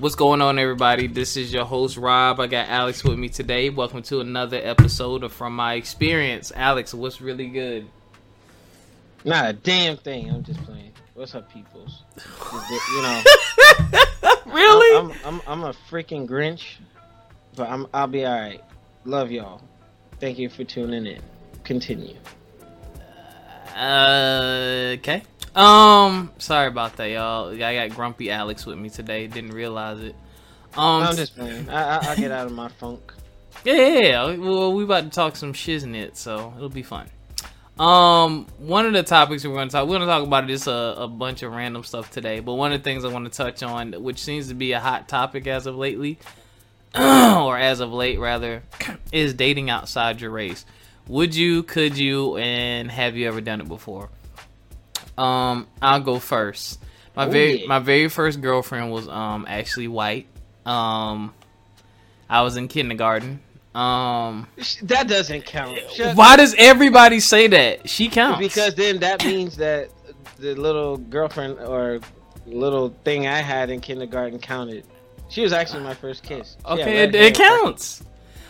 What's going on, everybody? This is your host, Rob. I got Alex with me today. Welcome to another episode of From My Experience. Alex, what's really good? Not a damn thing. I'm just playing. What's up, peoples? You know, really? I'm, I'm, I'm a freaking Grinch, but I'm I'll be all right. Love y'all. Thank you for tuning in. Continue. Uh, okay. Um, sorry about that, y'all. I got grumpy Alex with me today. Didn't realize it. Um, I'm just playing. I, I, I'll get out of my funk. Yeah, yeah, yeah. Well, we about to talk some shiznit, so it'll be fun. Um, one of the topics we're going to talk, we're going to talk about just a, a bunch of random stuff today. But one of the things I want to touch on, which seems to be a hot topic as of lately, or as of late rather, is dating outside your race. Would you, could you, and have you ever done it before? Um, I'll go first. My Oh, very yeah. my very first girlfriend was um actually white. Um, I was in kindergarten. Um, That doesn't count. Shut- why does everybody say that? She counts Because then that means that the little girlfriend or little thing I had in kindergarten counted. She was actually my first kiss. Okay, it, it counts.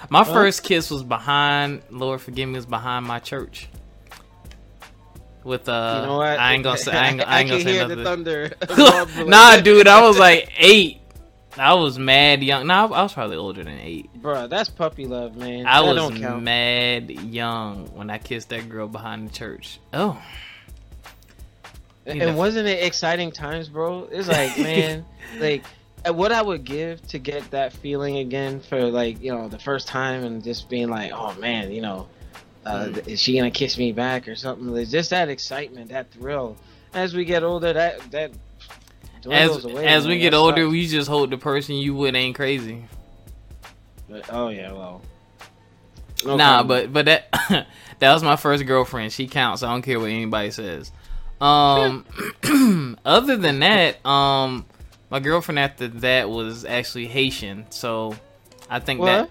My first kiss was behind. Lord forgive me, was behind my church. With uh, You know what? I ain't gonna say. I ain't, I ain't gonna say hear nothing. the thunder. nah, dude, I was like eight. I was mad young. Nah, I was probably older than eight. Bro, that's puppy love, man. I that was mad young when I kissed that girl behind the church. Oh, And know. wasn't it exciting times, bro? It's like, man, like what I would give to get that feeling again for like, you know, the first time and just being like, oh man, you know, uh, Mm. is she gonna kiss me back or something? It's just that excitement, that thrill. As we get older, that that as away. as we get older, sucks. we just hope the person you with ain't crazy. But, oh yeah, well. No nah, but but that that was my first girlfriend. She counts. I don't care what anybody says. Um, other than that, um, my girlfriend after that was actually Haitian. So I think what? that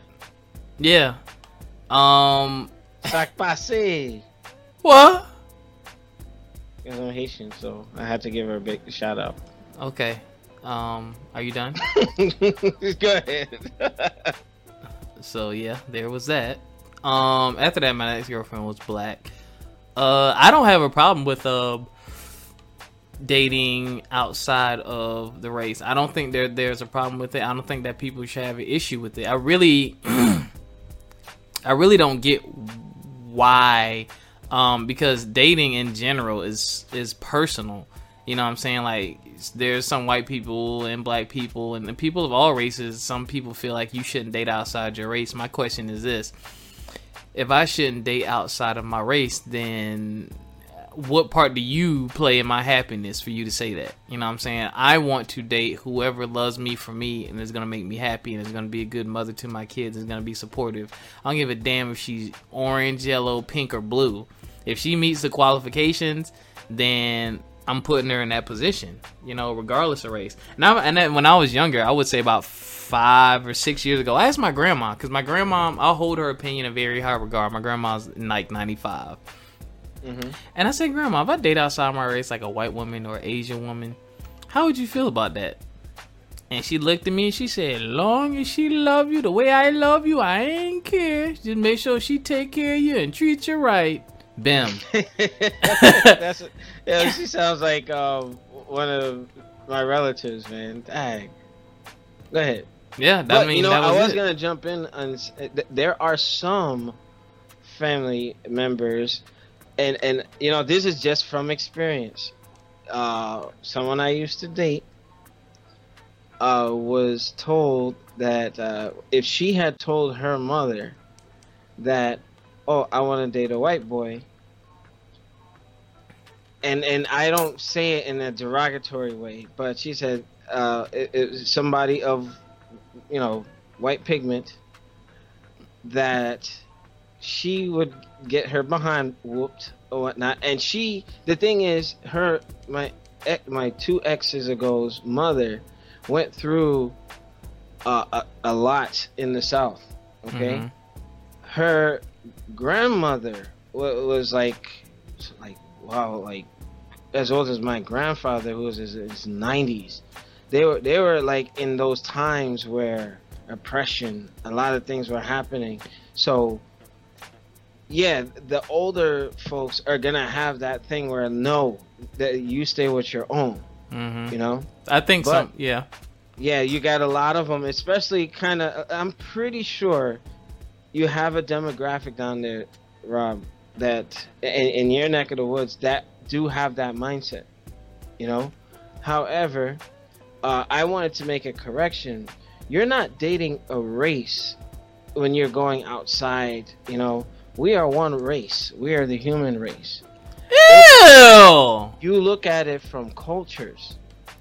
yeah. Um, Sac passe. what? Because I'm Haitian, so I had to give her a big shout out. Okay. Um, are you done? Go ahead. So yeah, there was that. Um, after that, my next girlfriend was black. Uh, I don't have a problem with uh dating outside of the race. I don't think there there's a problem with it. I don't think that people should have an issue with it. I really, I really don't get why, um, because dating in general is is personal. You know what I'm saying? Like there's some white people and black people and the people of all races. Some people feel like you shouldn't date outside your race. My question is this: If I shouldn't date outside of my race, then what part do you play in my happiness for you to say that? You know what I'm saying? I want to date whoever loves me for me and is gonna make me happy and is gonna be a good mother to my kids and is gonna be supportive. I don't give a damn if she's orange, yellow, pink, or blue. If she meets the qualifications, then I'm putting her in that position, you know, regardless of race. And then when I was younger, I would say about five or six years ago, I asked my grandma because my grandma, I'll hold her opinion in very high regard. My grandma's like 95. Hmm And I said, Grandma, if I date outside my race, like a white woman or Asian woman, how would you feel about that? And she looked at me and she said, Long as she love you the way I love you, I ain't care. Just make sure she take care of you and treat you right. Bam. That's yeah. She sounds like um, one of my relatives, man. Dang. Go ahead. Yeah, that But, mean you know, that was, I was it. gonna jump in on. There are some family members, and and you know, this is just from experience. Uh, someone I used to date uh, was told that uh, if she had told her mother that, oh, I want to date a white boy, and and I don't say it in a derogatory way, but she said uh, it, it was somebody of you know white pigment that she would get her behind whooped or whatnot, and she the thing is her my my two exes ago's mother went through uh, a, a lot in the south. Okay, Mhm. her grandmother was like like wow like as old as my grandfather who was in his 90s they were they were like in those times where oppression, a lot of things were happening. So yeah, the older folks are gonna have that thing where no, that you stay with your own. Mm-hmm. You know, I think But- some. Yeah. yeah, you got a lot of them, especially kind of. I'm pretty sure you have a demographic down there, Rob, that in, in your neck of the woods that do have that mindset. You know, however, uh, I wanted to make a correction. You're not dating a race when you're going outside. You know, we are one race. We are the human race. Ew. You look at it from cultures.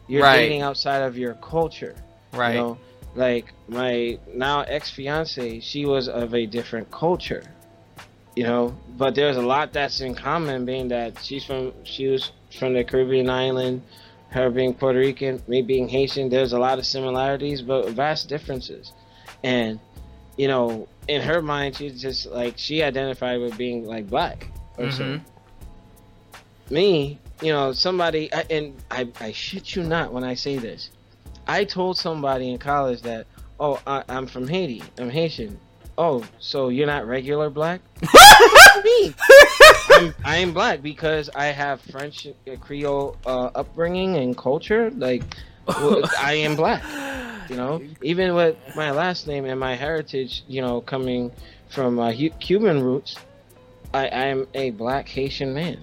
You're Right. dating outside of your culture. Right. You know, like my now ex fiance, she was of a different culture. You know, but there's a lot that's in common, being that she's from she was from the Caribbean island, her being Puerto Rican, me being Haitian. There's a lot of similarities, but vast differences. And you know, in her mind, she's just like she identified with being like black or so Mhm. me, you know, somebody, I- and I, I shit you not when I say this. I told somebody in college that, oh, I, I'm from Haiti. I'm Haitian. Oh, so you're not regular black? me. I'm, I'm black because I have French uh, Creole uh, upbringing and culture. Like, I am black. You know, even with my last name and my heritage, you know, coming from uh, Hu- Cuban roots, I am a black Haitian man.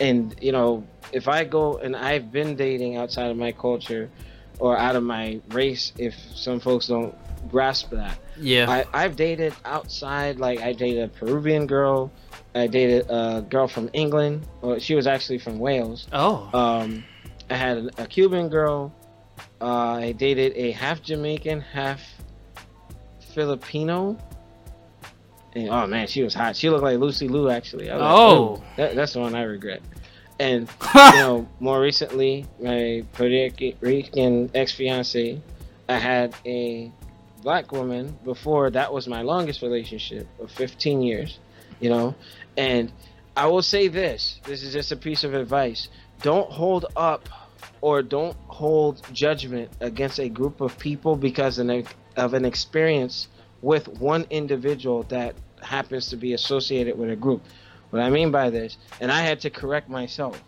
And you know, if I go and I've been dating outside of my culture or out of my race, if some folks don't grasp that, Yeah. I, I've dated outside. Like I dated a Peruvian girl. I dated a girl from England. Well, she was actually from Wales. oh. Um, I had a, a Cuban girl. Uh, I dated a half Jamaican, half Filipino. And, oh man, she was hot. She looked like Lucy Liu actually. Was like, Oh. That, that's the one I regret. And you know, more recently, my Puerto Rican ex fiance, I had a black woman before that was my longest relationship of 15 years, you know. And I will say this this is just a piece of advice don't hold up or don't hold judgment against a group of people because of an, experience with one individual that happens to be associated with a group. What I mean by this, and I had to correct myself.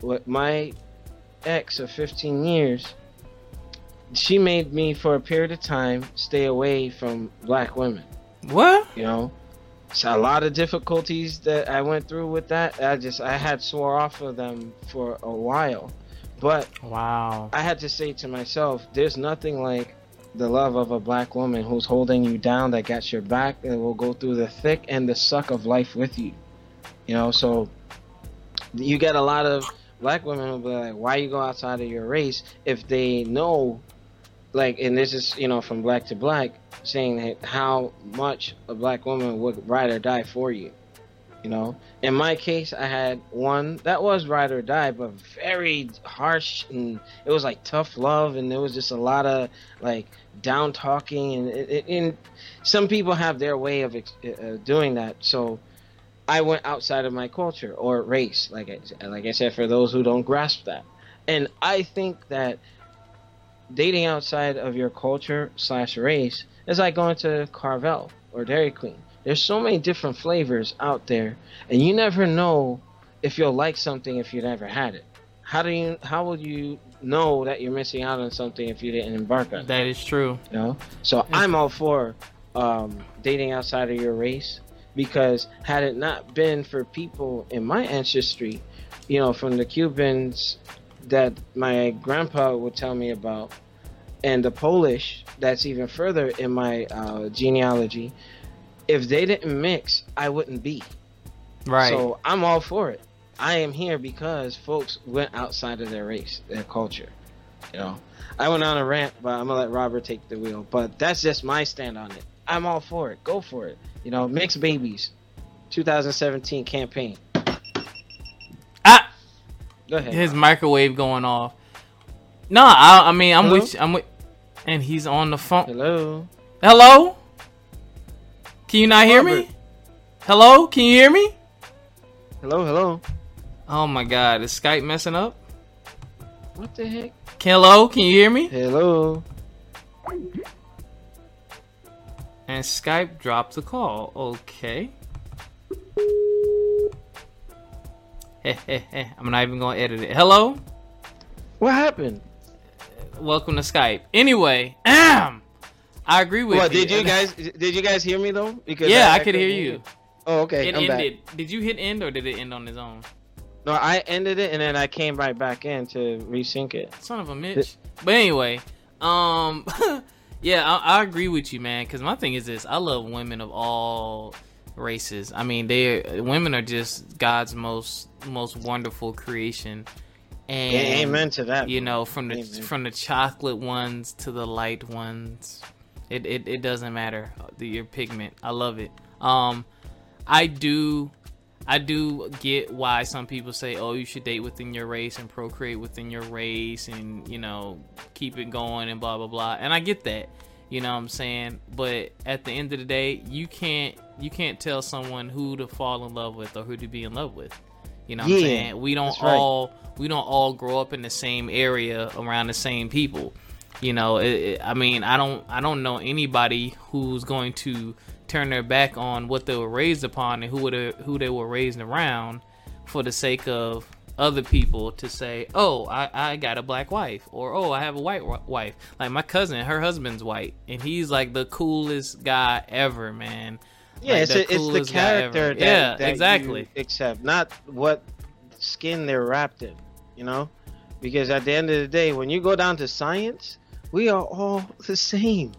What my ex of 15 years, she made me for a period of time stay away from black women. what? You know, so a lot of difficulties that I went through with that. I just I had swore off of them for a while, but Wow. I had to say to myself, there's nothing like the love of a black woman who's holding you down, that got your back, and will go through the thick and the suck of life with you. You know, so you get a lot of black women who be like, why you go outside of your race if they know, like, and this is, you know, from black to black, saying that how much a black woman would ride or die for you. You know, in my case, I had one that was ride or die, but very harsh, and it was like tough love, and there was just a lot of like down talking, and, and, some people have their way of uh, doing that. So I went outside of my culture or race, like I, like I said, for those who don't grasp that, and I think that dating outside of your culture slash race is like going to Carvel or Dairy Queen. There's so many different flavors out there, and you never know if you'll like something if you've never had it. How do you? How will you know that you're missing out on something if you didn't embark on it? That is true. You know, so I'm all for um, dating outside of your race because had it not been for people in my ancestry, you know, from the Cubans that my grandpa would tell me about, and the Polish that's even further in my uh, genealogy, if they didn't mix, I wouldn't be. Right. So I'm all for it. I am here because folks went outside of their race, their culture. You know, I went on a rant, but I'm gonna let Robert take the wheel. But that's just my stand on it. I'm all for it. Go for it. You know, mixed babies, 2017 campaign. ah, Go ahead. his microwave going off. No, I, I mean I'm Hello? with. I'm with, and he's on the phone. Hello. Hello? Can you not hear me? Hello? Can you hear me? Hello. Hello. Oh my god, is Skype messing up? What the heck? Hello, can you hear me? Hello. And Skype dropped the call. Okay. I'm not even gonna edit it. Hello. What happened? Welcome to Skype. Anyway, I agree with What you. did you guys did you guys hear me though? Because Yeah, I, couldn't could hear you. Oh, okay. It I'm back. ended. Did you hit end or did it end on its own? No, I ended it and then I came right back in to resync it. Son of a Mitch. But anyway, um, yeah, I, I agree with you, man. Because my thing is this: I love women of all races. I mean, they women are just God's most most wonderful creation. And Yeah, amen to that. You bro. know, from the Amen. from the chocolate ones to the light ones, it it, it doesn't matter the, your pigment. I love it. Um, I do. I do get why some people say, "Oh, you should date within your race and procreate within your race, and you know, keep it going and blah blah blah." And I get that, you know what I'm saying. But at the end of the day, you can't you can't tell someone who to fall in love with or who to be in love with. You know what I'm saying? We don't right. all we don't all grow up in the same area around the same people. You know, it, it- I mean, I don't I don't know anybody who's going to turn their back on what they were raised upon and who would who they were raised around for the sake of other people to say, "Oh, I, I got a black wife," or "Oh, I have a white wi- wife." Like my cousin, her husband's white, and he's like the coolest guy ever, man. Yeah, Like, it's, the a, it's the character that, Yeah, that exactly. Except not what skin they're wrapped in. You know, because at the end of the day, when you go down to science, we are all the same.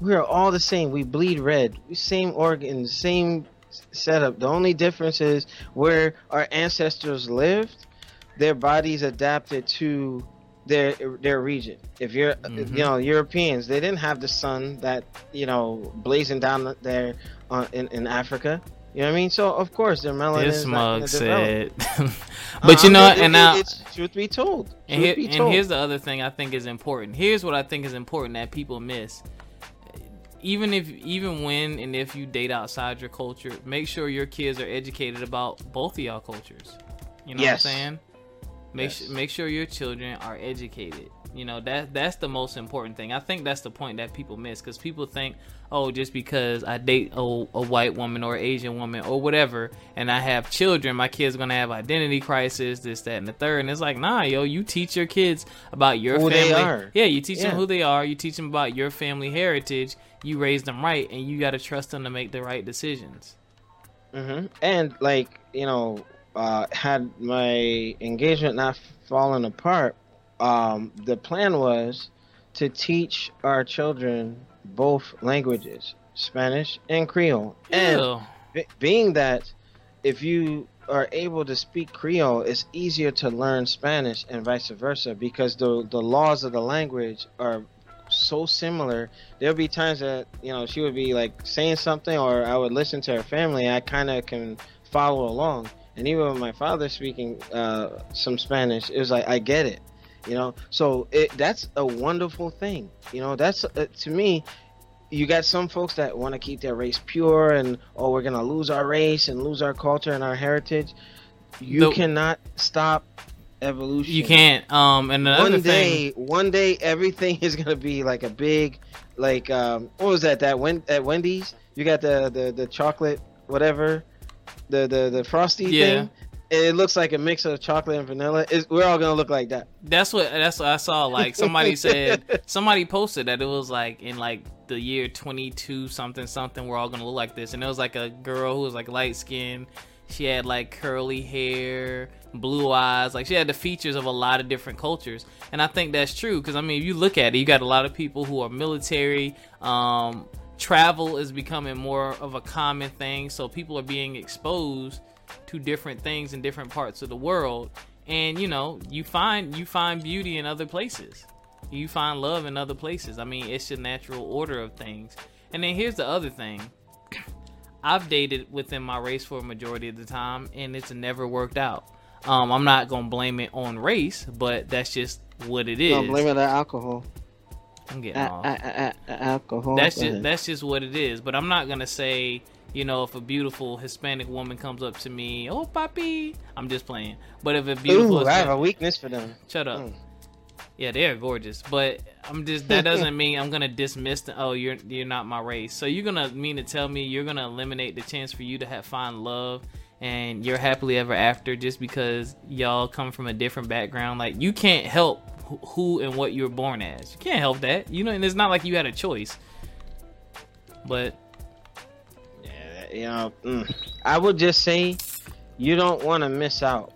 We are all the same. We bleed red. Same organs, same setup. The only difference is where our ancestors lived, their bodies adapted to their their region. If you're, Mhm. you know, Europeans, they didn't have the sun that you know blazing down there on, in in Africa. You know what I mean? So of course their melanin This is mug said, uh-huh, but you know, it- and it- now it's truth be told. Truth And, here, be and here's the other thing I think is important. Here's what I think is important that people miss. Even if, even when and if you date outside your culture, make sure your kids are educated about both of y'all cultures. You know Yes. what I'm saying? Make Yes. su- make sure your children are educated. You know that that's the most important thing. I think that's the point that people miss because people think, oh, just because I date a, a white woman or Asian woman or whatever, and I have children, my kids gonna have identity crisis, this, that, and the third. And it's like, nah, yo, you teach your kids about your Who they family. are. Yeah, you teach them who they are. You teach them about your family heritage. You raise them right, and you gotta trust them to make the right decisions. hmm And like you know, uh, had my engagement not fallen apart, um, the plan was to teach our children both languages, Spanish and Creole. And Ew. be- being that if you are able to speak Creole, it's easier to learn Spanish and vice versa because the the laws of the language are so similar. There'll be times that you know she would be like saying something, or I would listen to her family. I kind of can follow along, and even with my father speaking uh, some Spanish, it was like I get it, you know. So it that's a wonderful thing, you know. That's uh, to me you got some folks that want to keep their race pure and oh we're gonna lose our race and lose our culture and our heritage you The- cannot stop evolution You can't. Um, and another one thing. day one day everything is gonna be like a big like um what was that that when at wendy's you got the the, the chocolate whatever the the the frosty Yeah. thing it looks like a mix of chocolate and vanilla it's, we're all gonna look like that That's what that's what I saw. Like somebody said, somebody posted that it was like in like the year 22 something something. We're all gonna look like this, and it was like a girl who was like light skinned. She had like curly hair, blue eyes. Like she had the features of a lot of different cultures, and I think that's true because I mean, if you look at it, you got a lot of people who are military. Um, travel is becoming more of a common thing, so people are being exposed to different things in different parts of the world. And you know you find you find beauty in other places. You find love in other places. I mean it's the natural order of things. And then here's the other thing. I've dated within my race for a majority of the time and it's never worked out. Um, i'm not gonna blame it on race but that's just what it is don't blame it on alcohol. I'm getting A- off. a- a- alcohol that's just that's just what it is. But I'm not gonna say, you know, if a beautiful Hispanic woman comes up to me, oh papi, I'm just playing. But if a beautiful Ooh, I have a weakness for them shut up. Mm. Yeah, they're gorgeous, but I'm just that doesn't mean I'm gonna dismiss the oh you're you're not my race. So you're gonna mean to tell me you're gonna eliminate the chance for you to have find love and you're happily ever after just because y'all come from a different background? Like you can't help who and what you're born as. You can't help that. You know, and it's not like you had a choice. But you know, mm, I would just say you don't want to miss out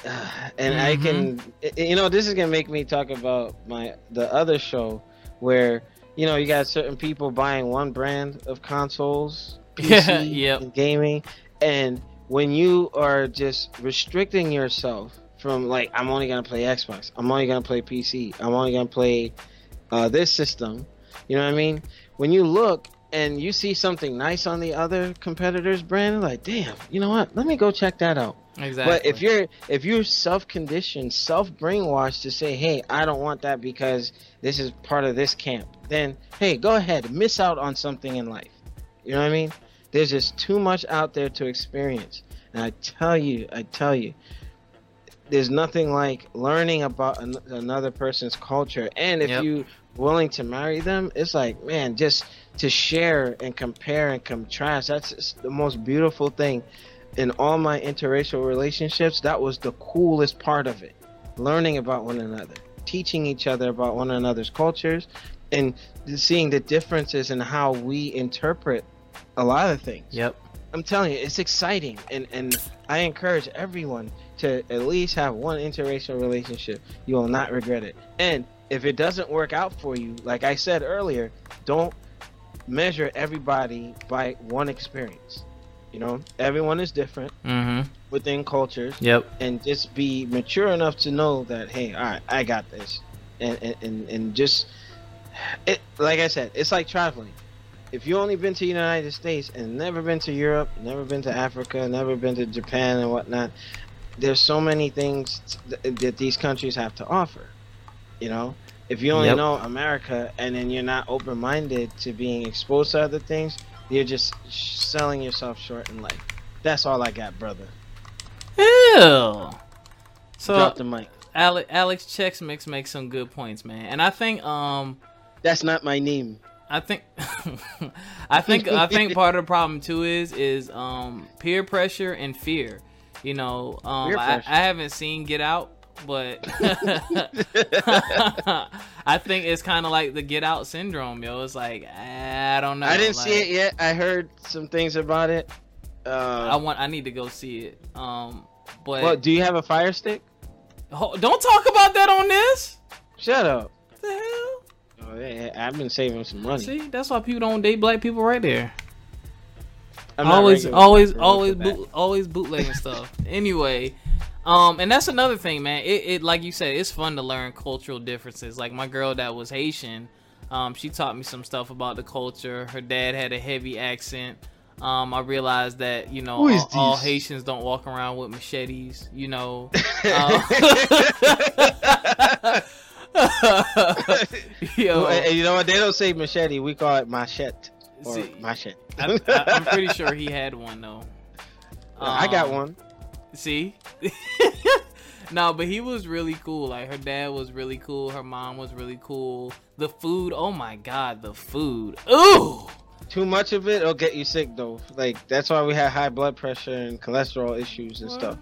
and mm-hmm. I can, you know, this is gonna make me talk about my the other show where you know you got certain people buying one brand of consoles, PC, yep. gaming, and when you are just restricting yourself from like I'm only gonna play Xbox, I'm only gonna play PC, I'm only gonna play uh, this system. You know what I mean? When you look and you see something nice on the other competitor's brand, like, damn, you know what? Let me go check that out. Exactly. But if you're if you're self conditioned, self brainwashed to say, "Hey, I don't want that because this is part of this camp," then hey, go ahead, miss out on something in life. You know what I mean? There's just too much out there to experience, and I tell you, I tell you, there's nothing like learning about an- another person's culture, and if yep. you willing to marry them, it's like, man, just to share and compare and contrast. That's the most beautiful thing in all my interracial relationships, that was the coolest part of it. Learning about one another, teaching each other about one another's cultures, and seeing the differences in how we interpret a lot of things. Yep. I'm telling you, it's exciting, and and I encourage everyone to at least have one interracial relationship. You will not regret it. And if it doesn't work out for you, like I said earlier, don't measure everybody by one experience. You know, everyone is different mm-hmm. within cultures. Yep. And just be mature enough to know that, hey, all right, I got this, and and and, just it. Like I said, it's like traveling. If you only been to the United States and never been to Europe, never been to Africa, never been to Japan and whatnot, there's so many things that these countries have to offer. You know, if you only yep. know America and then you're not open minded to being exposed to other things, you're just selling yourself short in life. That's all I got, brother. Ew. So drop the mic. Alex, Alex Chex Mix makes some good points, man. And I think um that's not my name. I think I think I think part of the problem too is is um peer pressure and fear. You know, um I, I haven't seen Get Out, but I think it's kind of like the Get Out syndrome, yo. It's like I don't know. I didn't like, see it yet. I heard some things about it. Uh, I want. I need to go see it. Um, but well, do you have a fire stick? Don't talk about that on this. Shut up. What the hell? Oh, yeah, I've been saving some money. See, that's why people don't date black people right there. I'm always, always, always, boot, always bootlegging stuff. Anyway, um, and that's another thing, man. It, it like you said, it's fun to learn cultural differences. Like my girl that was Haitian, um, she taught me some stuff about the culture. Her dad had a heavy accent. Um, I realized that you know all, all, Haitians don't walk around with machetes. You know. Uh, Yo, and you know what? They don't say machete. We call it machete or See, machete. I, am pretty sure he had one though. Um, I got um, one. See? no, but he was really cool. Like her dad was really cool. Her mom was really cool. The food, oh my god, the food. Ooh. Too much of it will get you sick though. Like that's why we have high blood pressure and cholesterol issues and what? stuff.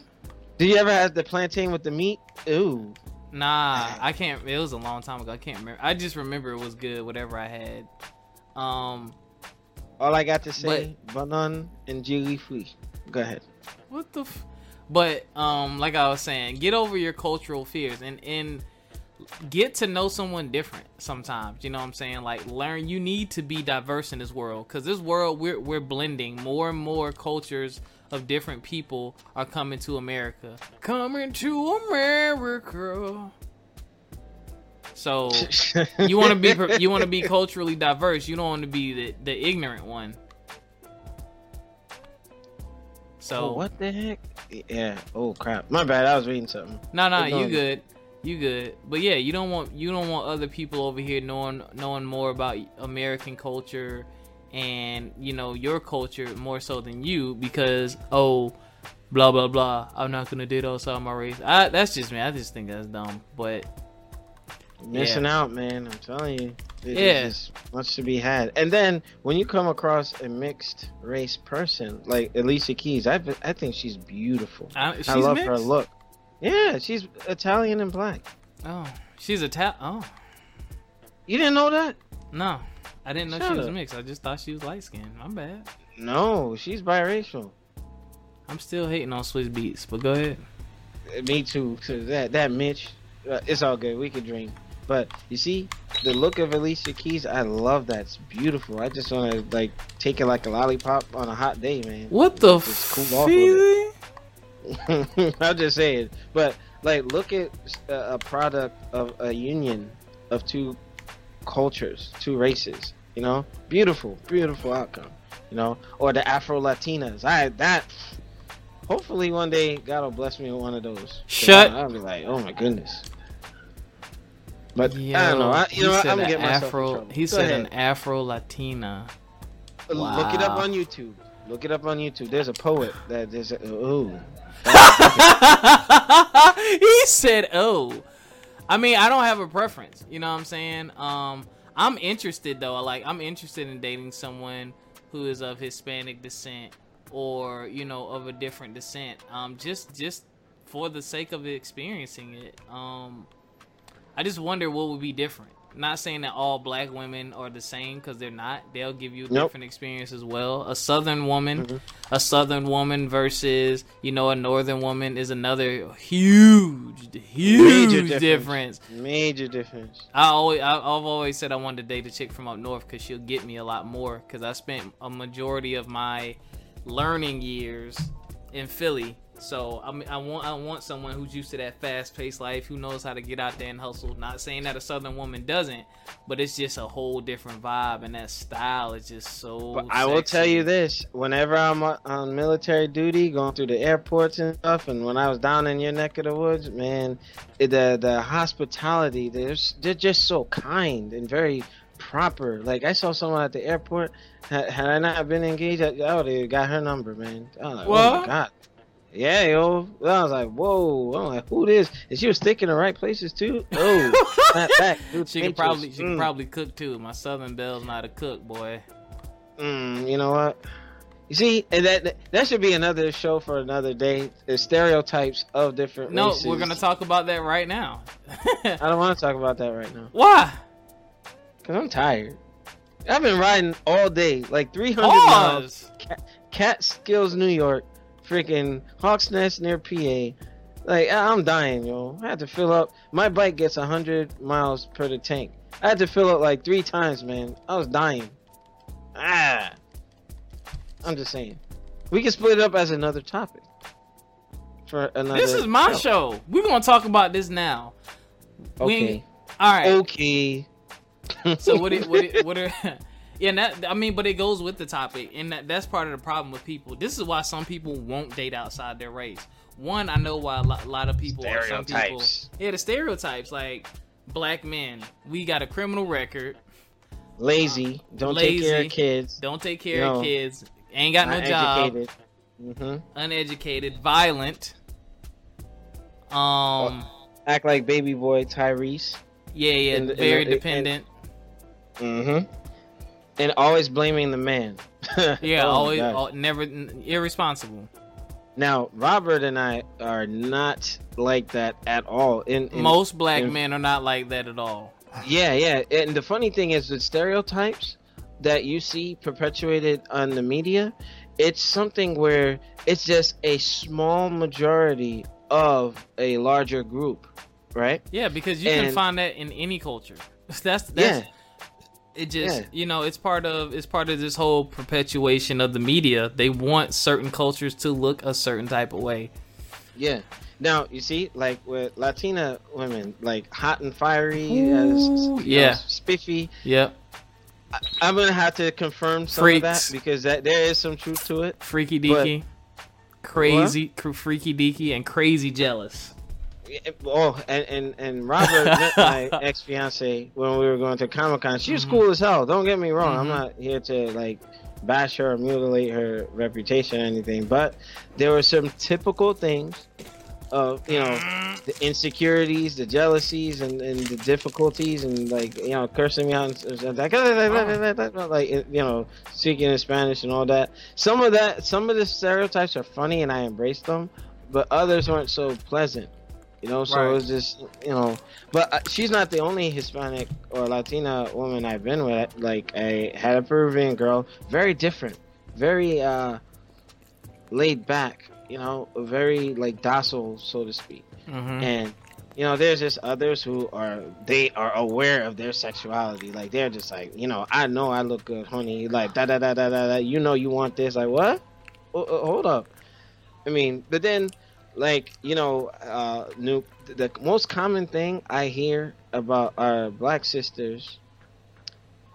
Did you ever have the plantain with the meat? Ooh. Nah, I can't. It was a long time ago. I can't remember. I just remember it was good. Whatever I had. Um. All I got to say, banan and jelly free. Go ahead. What the? F- but um, like I was saying, get over your cultural fears and and get to know someone different sometimes you know what i'm saying? Like learn you need to be diverse in this world because this world we're, we're blending. More and more cultures of different people are coming to america. Coming to america. So you want to be you want to be culturally diverse. You don't want to be the, the ignorant one Oh, so oh, what the heck yeah. Oh crap. My bad. I was reading something. No, no, you good. You good. But yeah, you don't want you don't want other people over here knowing knowing more about American culture and you know your culture more so than you because oh blah blah blah I'm not gonna do those on my race. I, that's just me. I just think that's dumb. But Missing out, man. I'm telling you. There's Yeah. much to be had. And then when you come across a mixed race person like Alicia Keys, I I think she's beautiful. I, she's I love mixed? her look. Yeah, she's Italian and black. Oh, she's a tap. Oh, You didn't know that? no, I didn't know Shut she was up. mixed. I just thought she was light skinned. I'm bad. No, she's biracial. I'm still hating on Swizz Beatz, but go ahead. Me too. That that Mitch, uh, it's all good. We could dream. But you see, the look of Alicia Keys, I love that. It's beautiful. I just want to like take it like a lollipop on a hot day, man. What the Just cool off? I'm just saying. But like, look at a, product of a union of two cultures, two races. You know, beautiful, beautiful outcome. You know, or the Afro Latinas. I that. Hopefully, one day God will bless me with one of those. Shut- I'll be like, oh my goodness. But I Yo, don't know. I, he you know, I'm gonna an get myself Afro. He Go said ahead. an Afro Latina. Look it up on YouTube. Look it up on YouTube. There's a poet that there's a, ooh. he said, "Oh." I mean, I don't have a preference. You know what I'm saying? Um, I'm interested though. Like, I'm interested in dating someone who is of Hispanic descent or you know of a different descent. Um, just just for the sake of experiencing it. Um, I just wonder what would be different. Not saying that all black women are the same because they're not. They'll give you a Nope. different experience as well. A southern woman, Mhm. a southern woman versus you know a northern woman is another huge, huge Major difference. Major difference. I always, I, I've always said I wanted to date a chick from up north because she'll get me a lot more. Because I spent a majority of my learning years in Philly, so I mean, I want, I want someone who's used to that fast-paced life, who knows how to get out there and hustle. Not saying that a southern woman doesn't, but it's just a whole different vibe, and that style is just so. But I will tell you this: whenever I'm on- military duty, going through the airports and stuff, and when I was down in your neck of the woods, man, the the hospitality, they're they're just so kind and very proper. Like I saw someone at the airport. Had, had I not been engaged, I, I would have got her number, man. Oh, oh What? my god. Yeah, yo. I was like, whoa. I'm like, who this? And she was sticking the right places too. Oh, back, dude. She can probably, she can Mm. probably cook too. My southern belle's not a cook, boy. Mm, you know what? You see, and that that should be another show for another day. The stereotypes of different No, races. we're gonna talk about that right now. I don't want to talk about that right now Why? because I'm tired. I've been riding all day, like 300 miles. Cat, Catskills, New York, freaking Hawks Nest near PA. Like I'm dying, yo. I had to fill up. My bike gets 100 miles per the tank. I had to fill up like three times, man. I was dying. Ah. I'm just saying. We can split it up as another topic. For another. This is my show. We're gonna talk about this now. We Okay. All right. Okay. So what? It, what? It, what are? Yeah, and that I mean, but it goes with the topic, and that, that's part of the problem with people. This is why some people won't date outside their race. One, I know why a lot, a lot of people or some people. Yeah, the stereotypes like black men. We got a criminal record. Lazy. Don't take care of kids. Don't take care No. of kids. Ain't got no job. Mm-hmm. Uneducated. Violent. Um. Act like baby boy Tyrese. Yeah, yeah. in the- in very dependent. Mm-hmm. And always blaming the man. Yeah, Oh always, God. al- never n- irresponsible. Now, Robert and I are not like that at all. In, in Most black in- men are not like that at all. yeah, yeah. And the funny thing is, the stereotypes that you see perpetuated on the media, it's something where it's just a small majority of a larger group, right? Yeah, because you can find that in any culture. That's that's Yeah. It. Just Yeah. you know, it's part of it's part of this whole perpetuation of the media. They want certain cultures to look a certain type of way. Yeah. Now you see, like with Latina women, like hot and fiery, Ooh, as yeah. know, spiffy. Yep, I'm gonna have to confirm some Freaks. of that because that there is some truth to it. freaky deaky, crazy, cr- freaky deaky, and crazy jealous. Oh, and and, and Robert met my ex fiance when we were going to Comic Con. She was Mhm. cool as hell. Don't get me wrong. I'm Mhm. not here to like bash her or mutilate her reputation or anything. But there were some typical things of you know the insecurities, the jealousies, and, and the difficulties, and like you know cursing me out, and like, like you know speaking in Spanish and all that. Some of that, some of the stereotypes are funny, and I embrace them, but others aren't so pleasant. You know, so right. it was just you know, but uh, she's not the only Hispanic or Latina woman I've been with. Like I had a Peruvian girl, very different, very uh laid back you know, very like docile, so to speak. Mm-hmm. And you know, there's just others who are they are aware of their sexuality. Like they're just like, you know, I know I look good, honey. Like da da da da da. da. You know, you want this. Like what? Oh, oh, hold up. I mean, but then, like you know, uh, the most common thing I hear about our black sisters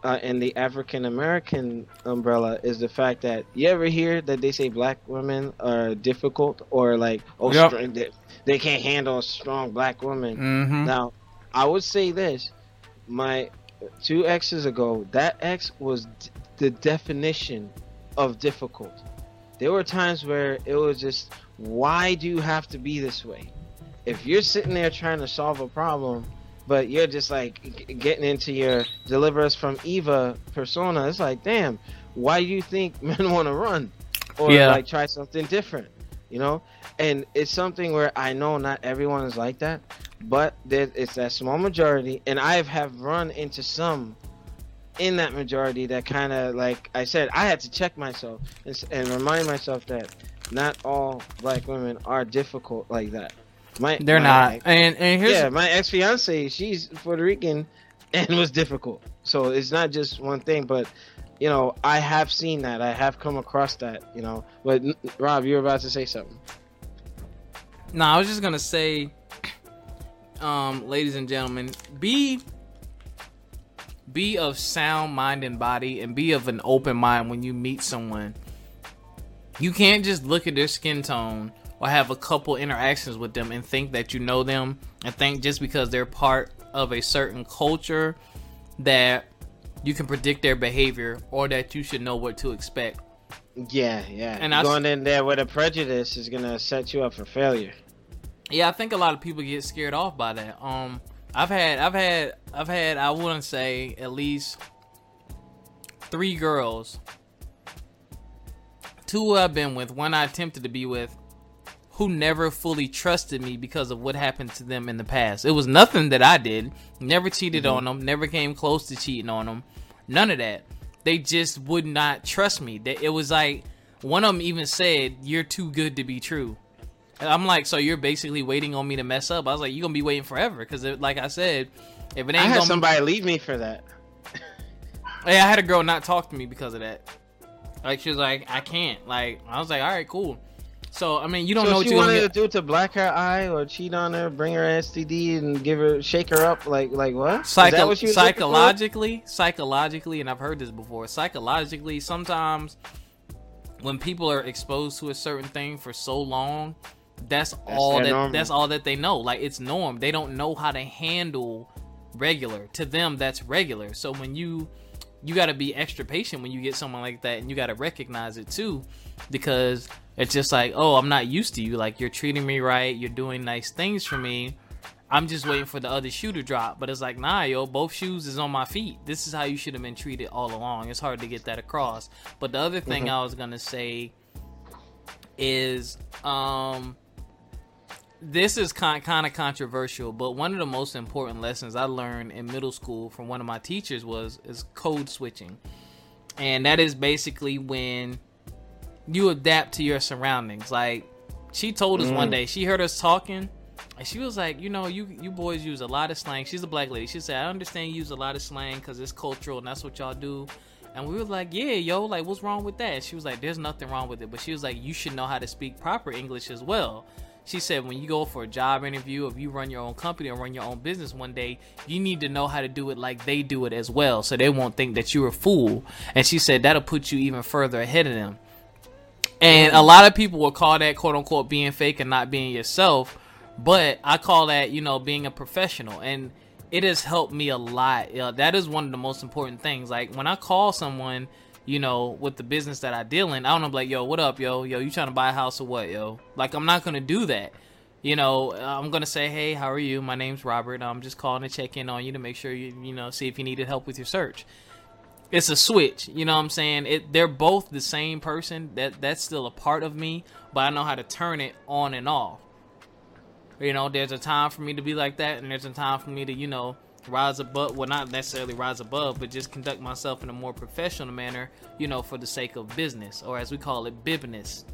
uh, in the African American umbrella is the fact that you ever hear that they say black women are difficult or like oh yep. strong, they, they, can't handle a strong black woman. Mm-hmm. Now, I would say this: my two exes ago, that ex was d- the definition of difficult. There were times where it was just, why do you have to be this way? If you're sitting there trying to solve a problem but you're just like getting into your deliver us from Eva persona. It's like, damn, why do you think men want to run or yeah. like try something different? You know, and it's something where I know not everyone is like that, but there, it's that small majority, and I have run into some in that majority that kind of like I said, I had to check myself and, and remind myself that not all black women are difficult like that. My, They're my, not. And and here's yeah, my ex fiance, she's Puerto Rican, and was difficult. So it's not just one thing, but you know, I have seen that. I have come across that. You know, but Rob, you were about to say something. No, I was just gonna say, um, ladies and gentlemen, be be of sound mind and body, and be of an open mind when you meet someone. You can't just look at their skin tone or have a couple interactions with them and think that you know them and think just because they're part of a certain culture that you can predict their behavior or that you should know what to expect. Yeah, yeah. And going I, in there with a prejudice is gonna set you up for failure. Yeah, I think a lot of people get scared off by that. Um, I've had, I've had, I've had, I wouldn't say at least three girls. Two I've been with, one I attempted to be with, who never fully trusted me because of what happened to them in the past. It was nothing that I did. Never cheated mm-hmm. on them. Never came close to cheating on them. None of that. They just would not trust me. It was like one of them even said, "You're too good to be true." I'm like, so you're basically waiting on me to mess up. I was like, you're gonna be waiting forever because, like I said, if it ain't I had gonna... somebody leave me for that. yeah, I had a girl not talk to me because of that. Like she was like, I can't. Like I was like, all right, cool. So I mean, you don't so know what you wanted to do to black her eye or cheat on her, bring her STD, and give her shake her up like like what? Psycho- what psychologically, psychologically, and I've heard this before. Psychologically, sometimes when people are exposed to a certain thing for so long, that's, that's all that normal. that's all that they know. Like it's norm. They don't know how to handle regular. To them, that's regular. So when you you got to be extra patient when you get someone like that, and you got to recognize it too, because it's just like, oh, I'm not used to you. Like you're treating me right, you're doing nice things for me. I'm just waiting for the other shoe to drop. But it's like, nah, yo, both shoes is on my feet. This is how you should have been treated all along. It's hard to get that across. But the other thing mm-hmm. I was gonna say is, um, this is kind kind of controversial, but one of the most important lessons I learned in middle school from one of my teachers was is code switching, and that is basically when you adapt to your surroundings. Like she told us mm. one day, she heard us talking, and she was like, you know, you you boys use a lot of slang. She's a black lady. She said, I understand you use a lot of slang because it's cultural and that's what y'all do. And we were like, yeah, yo, like, what's wrong with that? She was like, there's nothing wrong with it. But she was like, you should know how to speak proper English as well. She said, when you go for a job interview, if you run your own company or run your own business one day, you need to know how to do it like they do it as well. So they won't think that you're a fool. And she said, that'll put you even further ahead of them. And a lot of people will call that quote unquote being fake and not being yourself. But I call that, you know, being a professional. And it has helped me a lot. That is one of the most important things. Like when I call someone, you know, with the business that I deal in, I don't know, like, yo, what up, yo? Yo, you trying to buy a house or what, yo? Like, I'm not to do that. you know, I'm gonna say, hey, how are you? My name's Robert. I'm just calling to check in on you to make sure you, you know, see if you needed help with your search. It's a switch, you know what I'm saying? It they're both the same person. That that's still a part of me, but I know how to turn it on and off. You know, there's a time for me to be like that, and there's a time for me to, you know, rise above. Well, not necessarily rise above, but just conduct myself in a more professional manner, you know, for the sake of business, or as we call it, business.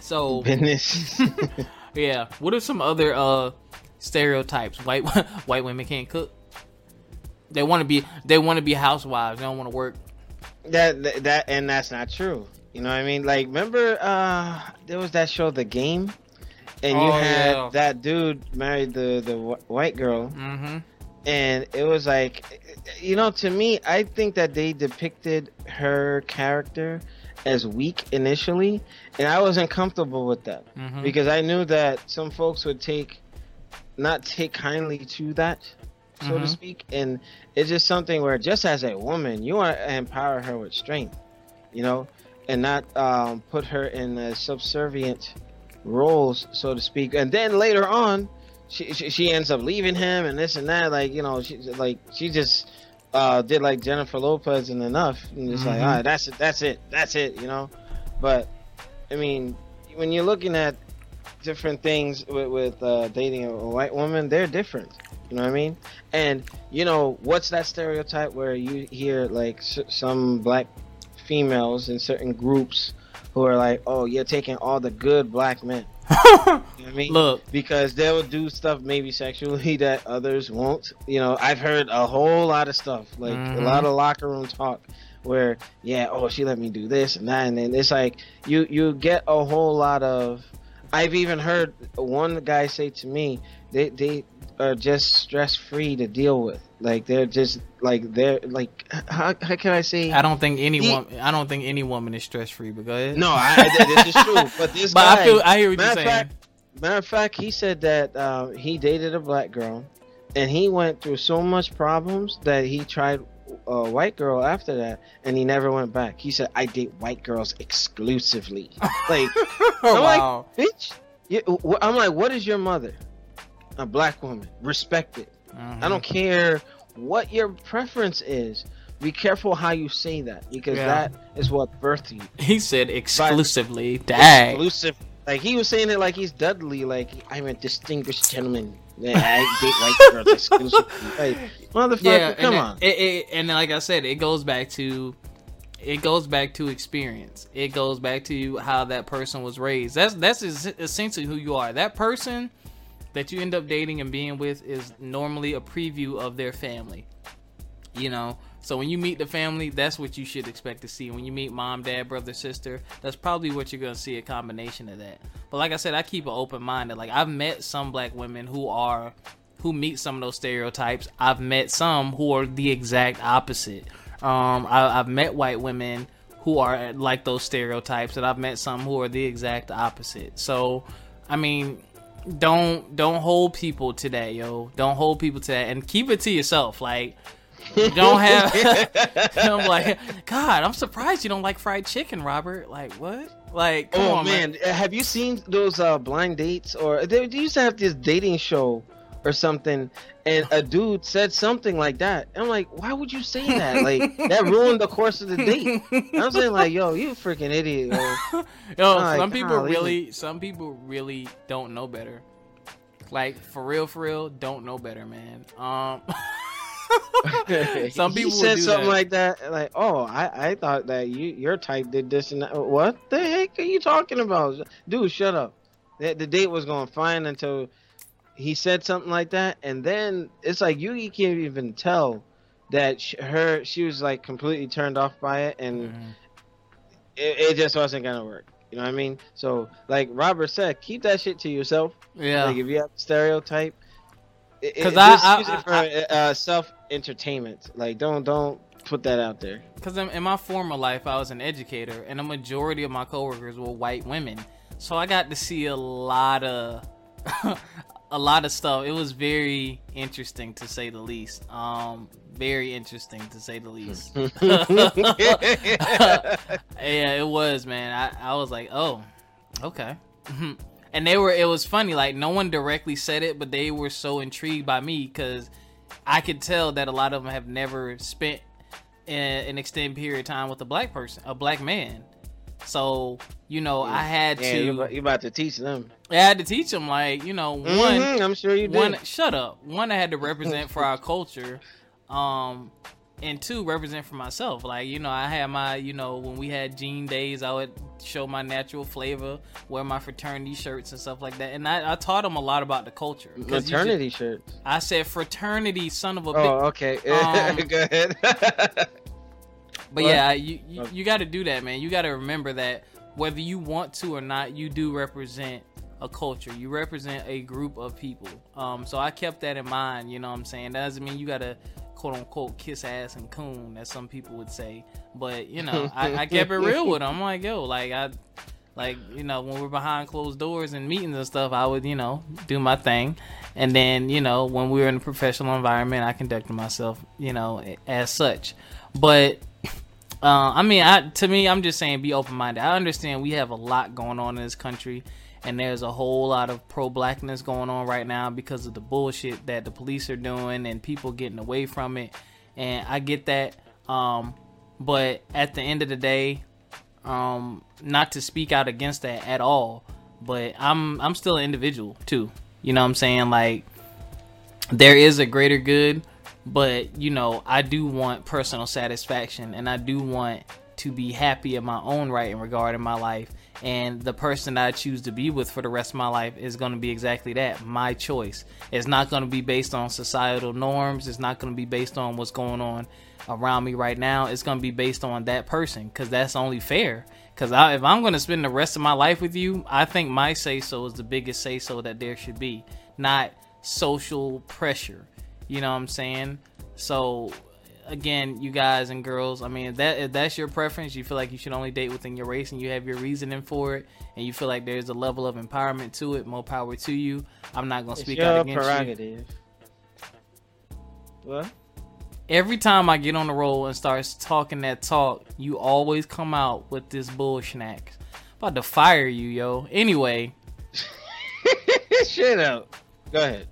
So Business. yeah, what are some other uh stereotypes? White white women can't cook. They want to be they want to be housewives. They don't want to work. that, that that and that's not true. You know what I mean? Like remember uh there was that show The Game and you Oh, had yeah. that dude married the the wh- white girl Mm-hmm. And it was like you know to me I think that they depicted her character as weak initially and I wasn't comfortable with that Mm-hmm. because I knew that some folks would take not take kindly to that, so to Mhm. speak, and it's just something where just as a woman, you want to empower her with strength, you know, and not um, put her in subservient roles, so to speak. And then later on, she, she she ends up leaving him and this and that, like you know, she like she just. Uh, did like Jennifer Lopez and enough, and it's like, Mhm. all right, that's it, that's it, that's it, you know. But I mean, when you're looking at different things with, with uh, dating a, a white woman, they're different. You know what I mean? And you know what's that stereotype where you hear like s- some black females in certain groups who are like, "Oh, you're taking all the good black men." You know I mean? Look, because they'll do stuff maybe sexually that others won't. You know, I've heard a whole lot of stuff, like a Mhm. lot of locker room talk, where yeah, oh, she let me do this and that, and then it's like you you get a whole lot of. I've even heard one guy say to me, they they are just stress free to deal with. Like they're just like they're like how, how can I say? I don't think any woman. I don't think any woman is stress free. But go ahead. no, I, I, this is true, but this but guy, I feel I hear what you're matter of saying. fact, Matter of fact, he said that uh, he dated a black girl, and he went through so much problems that he tried a white girl after that, and he never went back. He said, "I date white girls exclusively." like, oh, I'm like- wow. bitch. You, wh- I'm like, what is your mother? A black woman. Respect it. Mhm. I don't care what your preference is. Be careful how you say that because Yeah. that is what birthed you. He said exclusively. Dang. Exclusive. Like he was saying it like he's Dudley. Like I'm a distinguished gentleman. Yeah, I date white girls exclusively. Like motherfucker, yeah, come and on. It, it, and like I said, it goes back to it goes back to experience. It goes back to how that person was raised. That's that's essentially who you are. That person that you end up dating and being with is normally a preview of their family. You know, so when you meet the family, that's what you should expect to see. When you meet mom, dad, brother, sister, that's probably what you're gonna see a combination of that. But like I said, I keep an open minded. Like I've met some black women who are who meet some of those stereotypes. I've met some who are the exact opposite. Um, I, I've met white women who are like those stereotypes, and I've met some who are the exact opposite. So, I mean, don't don't hold people to that, yo. Don't hold people to that, and keep it to yourself. Like, don't have. I'm like, God, I'm surprised you don't like fried chicken, Robert. Like, what? Like, come oh on, man. man, have you seen those uh, blind dates or they used to have this dating show or something, and a dude said something like that. I'm like, why would you say that? Like that ruined the course of the date. I'm saying like, yo, you freaking idiot. Yo. Yo, Like, some people golly. really, some people really don't know better. Like for real, for real, don't know better, man. Um, some people said something that. like that. Like, oh, I, I thought that you your type did this and that. What the heck are you talking about, dude? Shut up. The, the date was going fine until he said something like that, and then it's like you, you can't even tell that sh- her she was like completely turned off by it, and Mhm. it, it just wasn't gonna work. You know what I mean? So, like Robert said, keep that shit to yourself. yeah, Like if you have a stereotype, it- it- 'Cause I- I- use it for I- uh, self entertainment. Like don't don't put that out there. because in, in my former life, I was an educator, and a majority of my coworkers were white women, so I got to see a lot of. a lot of stuff. It was very interesting to say the least. Um, very interesting to say the least. yeah, it was, man. I, I was like, oh, okay. and they were. It was funny. Like no one directly said it, but they were so intrigued by me because I could tell that a lot of them have never spent an extended period of time with a black person, a black man. So you know, I had Yeah, to. you about, about to teach them. I had to teach them, like you know, one. Mhm, I'm sure you did. one shut up one i had to represent for our culture um and two represent for myself like you know i had my you know when we had jean days i would show my natural flavor wear my fraternity shirts and stuff like that and i, I taught them a lot about the culture. Fraternity Maternity shirts. i said fraternity son of a Oh, bitch okay. Um, Go ahead. But yeah, you you, you got to do that, man. You got to remember that whether you want to or not, you do represent a culture. You represent a group of people. Um, so I kept that in mind. You know what I'm saying? That doesn't mean you got to quote unquote kiss ass and coon, as some people would say. But you know, I, I kept it real with them. I'm like, yo, like I. Like you know, when we're behind closed doors and meetings and stuff, I would you know do my thing, and then you know when we were in a professional environment, I conducted myself you know as such. But uh, I mean, I to me, I'm just saying, be open minded. I understand we have a lot going on in this country, and there's a whole lot of pro blackness going on right now because of the bullshit that the police are doing and people getting away from it. And I get that, um, but at the end of the day, um, not to speak out against that at all, but I'm I'm still an individual too. You know what I'm saying? Like there is a greater good, but you know, I do want personal satisfaction and I do want to be happy in my own right in regard in my life. And the person that I choose to be with for the rest of my life is going to be exactly that my choice. It's not going to be based on societal norms. It's not going to be based on what's going on around me right now. It's going to be based on that person because that's only fair. Because if I'm going to spend the rest of my life with you, I think my say so is the biggest say so that there should be, not social pressure. You know what I'm saying? So again, you guys and girls, I mean, if that if that's your preference, you feel like you should only date within your race and you have your reasoning for it, and you feel like there's a level of empowerment to it, more power to you. I'm not gonna speak your out against you. prerogative. What? Every time I get on the roll and starts talking that talk, you always come out with this bullshnack. About to fire you, yo. Anyway, Shut up. Go ahead.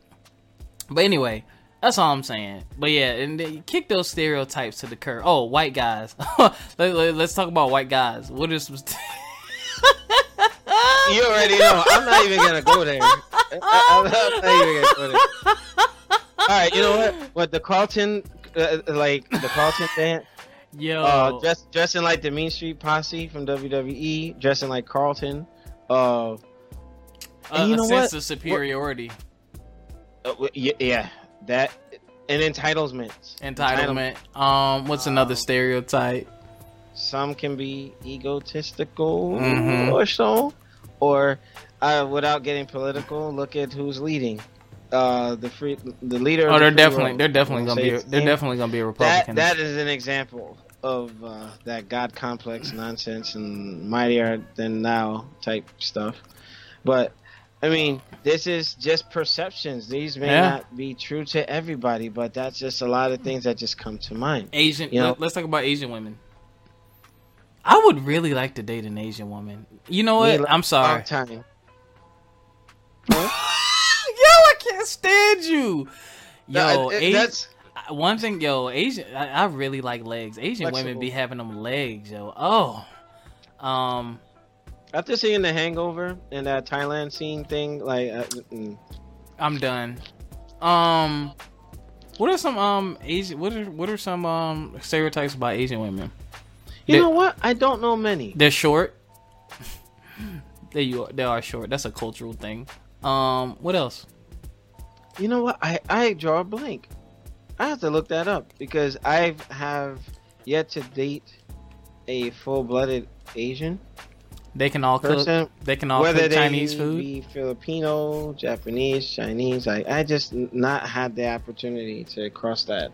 But anyway, that's all I'm saying. But yeah, and then kick those stereotypes to the curb. Oh, white guys. let, us talk about white guys. What is? You already know. I'm not even gonna go there. I, am not even gonna go there. All right. You know what? What the Carlton, uh, like the Carlton dance, Yo, uh, dress, dressing like the Mean Street Posse from WWE, dressing like Carlton. Uh, a, and you a know sense what? of superiority, uh, yeah, yeah, that and entitlement. entitlement. Um, what's another Um, stereotype? Some can be egotistical Mhm. or so, or uh, without getting political, look at who's leading. Uh, the free, the leader. of Oh, the they're free definitely world. they're definitely gonna be a, they're definitely gonna be a that. Republican. That is an example of uh, that God complex nonsense and mightier than now type stuff. But I mean, this is just perceptions. These may Yeah. not be true to everybody, but that's just a lot of things that just come to mind. Asian. you know- let, us talk about Asian women. I would really like to date an Asian woman. You know what? like, I'm sorry. Long time. Yo, I can't stand you. Yo, No, it- it- A- that's one thing, yo, Asian. I, I really like legs. Asian women be having them legs, yo. Oh, um, after seeing the Hangover and that Thailand scene thing. Like, uh, mm, I'm done. Um, what are some um Asian? What are what are some um stereotypes about Asian women? you They- know what? I don't know many. They're short. they you are, they are short. That's a cultural thing. Um, what else? You know what? I I draw a blank. I have to look that up because I have yet to date a full-blooded Asian They can all cook. They can all Whether cook they Chinese food. be Filipino, Japanese, Chinese, I I just not had the opportunity to cross that.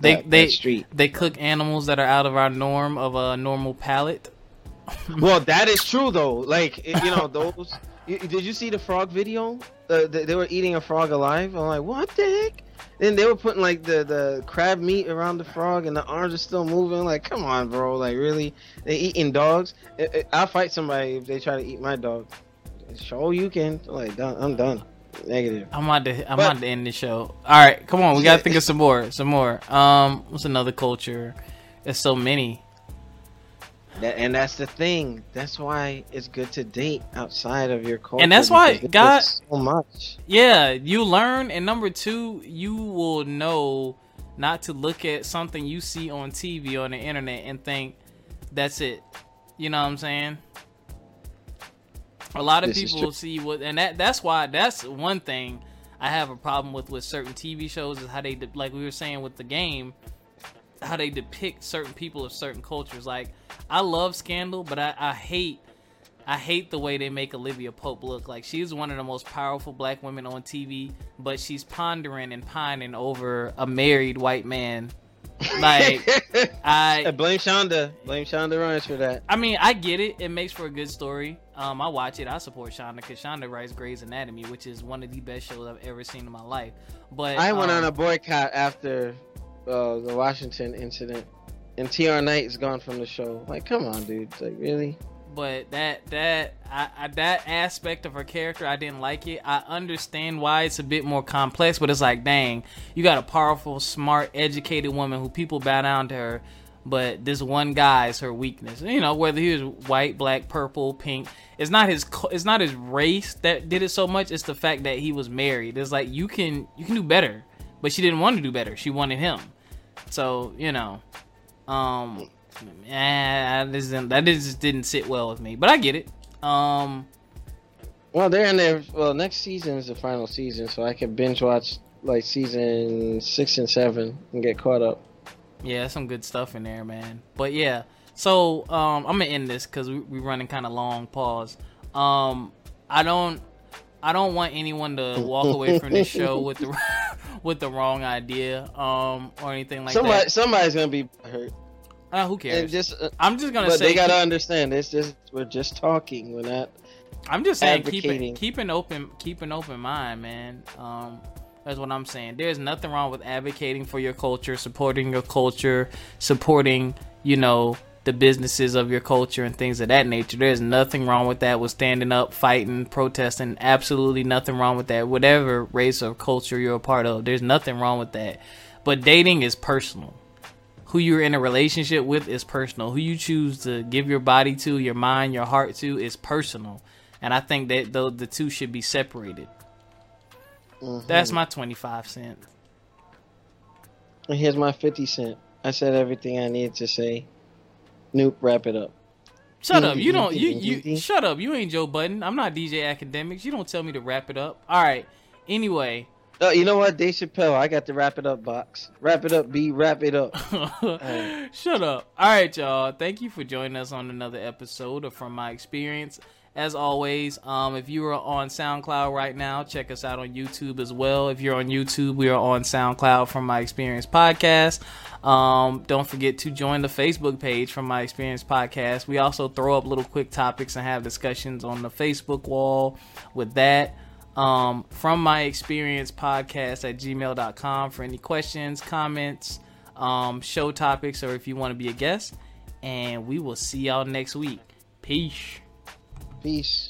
They that- they that street. they cook animals that are out of our norm of a normal palate. Well, that is true though. Like you know those. you- Did you see the frog video? Uh, they, they were eating a frog alive. I'm like, what the heck? Then they were putting like the the crab meat around the frog, and the arms are still moving. Like, come on, bro. Like, really? They eating dogs? I'll fight somebody if they try to eat my dog. show you can. Like, done. I'm done. Negative. I'm about to I'm But- about to end the show. All right, come on, we gotta think of some more, some more. Um, what's another culture? There's so many. That, and that's the thing. That's why it's good to date outside of your culture. And that's why God- so much. Yeah, you learn, and number two, you will know not to look at something you see on TV on the internet and think that's it. You know what I'm saying? A lot of This people see what, and that that's why that's one thing I have a problem with with certain TV shows is how they like we were saying with the game, how they depict certain people of certain cultures. Like I love Scandal, but I, I hate I hate the way they make Olivia Pope look. Like she's one of the most powerful black women on TV, but she's pondering and pining over a married white man. Like I I blame Shonda. Blame Shonda Rhimes for that. I mean, I get it. It makes for a good story. Um, I watch it. I support Shonda because Shonda writes Grey's Anatomy, which is one of the best shows I've ever seen in my life. But I went um, on a boycott after uh, the Washington incident, and T.R. Knight is gone from the show. Like, come on, dude. Like, really? but that that I, I, that aspect of her character I didn't like it. I understand why it's a bit more complex, but it's like, dang, you got a powerful, smart, educated woman who people bow down to her, but this one guy is her weakness. You know, whether he was white, black, purple, pink, it's not his it's not his race that did it so much. It's the fact that he was married. It's like you can you can do better, but she didn't want to do better. She wanted him. So you know, um, eh, this that just didn't sit well with me. But I get it. Um, Well, they're in there. Well, next season is the final season, so I can binge watch like season six and seven and get caught up. yeah, some good stuff in there, man. But yeah, so um, I'm gonna end this because we, we running kind of long. Pause. Um, I don't. I don't want anyone to walk away from this show with the with the wrong idea um or anything like Somebody, that. somebody's gonna be hurt. Uh, who And cares? just, uh, I'm just gonna but say they gotta understand. It's just we're just talking. We're not. I'm just saying keep it, keep an open keep an open mind, man. Um, that's what I'm saying. There's nothing wrong with advocating for your culture, supporting your culture, supporting you know the businesses of your culture and things of that nature. There's nothing wrong with that. With standing up, fighting, protesting. Absolutely nothing wrong with that. Whatever race or culture you're a part of, there's nothing wrong with that. But dating is personal who you're in a relationship with is personal. Who you choose to give your body to, your mind, your heart to is personal. And I think that the, the two should be separated. Mhm. That's my 25 cents. Here's my fifty cent. I said everything I needed to say. Nope. Wrap it up. Shut up. You don't you you shut up. You ain't Joe Budden. I'm not DJ Akademiks. You don't tell me to wrap it up. All right. Anyway, Oh, you know what? Dave Chappelle. I got the wrap it up box. Wrap it up, B. Wrap it up. Shut up. All right, y'all. Thank you for joining us on another episode of From My Experience. As always, um, if you are on SoundCloud right now, check us out on YouTube as well. If you're on YouTube, we are on SoundCloud from My Experience Podcast. Um, don't forget to join the Facebook page from My Experience Podcast. We also throw up little quick topics and have discussions on the Facebook wall with that um, from my experience podcast at gmail.com for any questions, comments, um, show topics, or if you want to be a guest. And we will see y'all next week. Peace. Peace.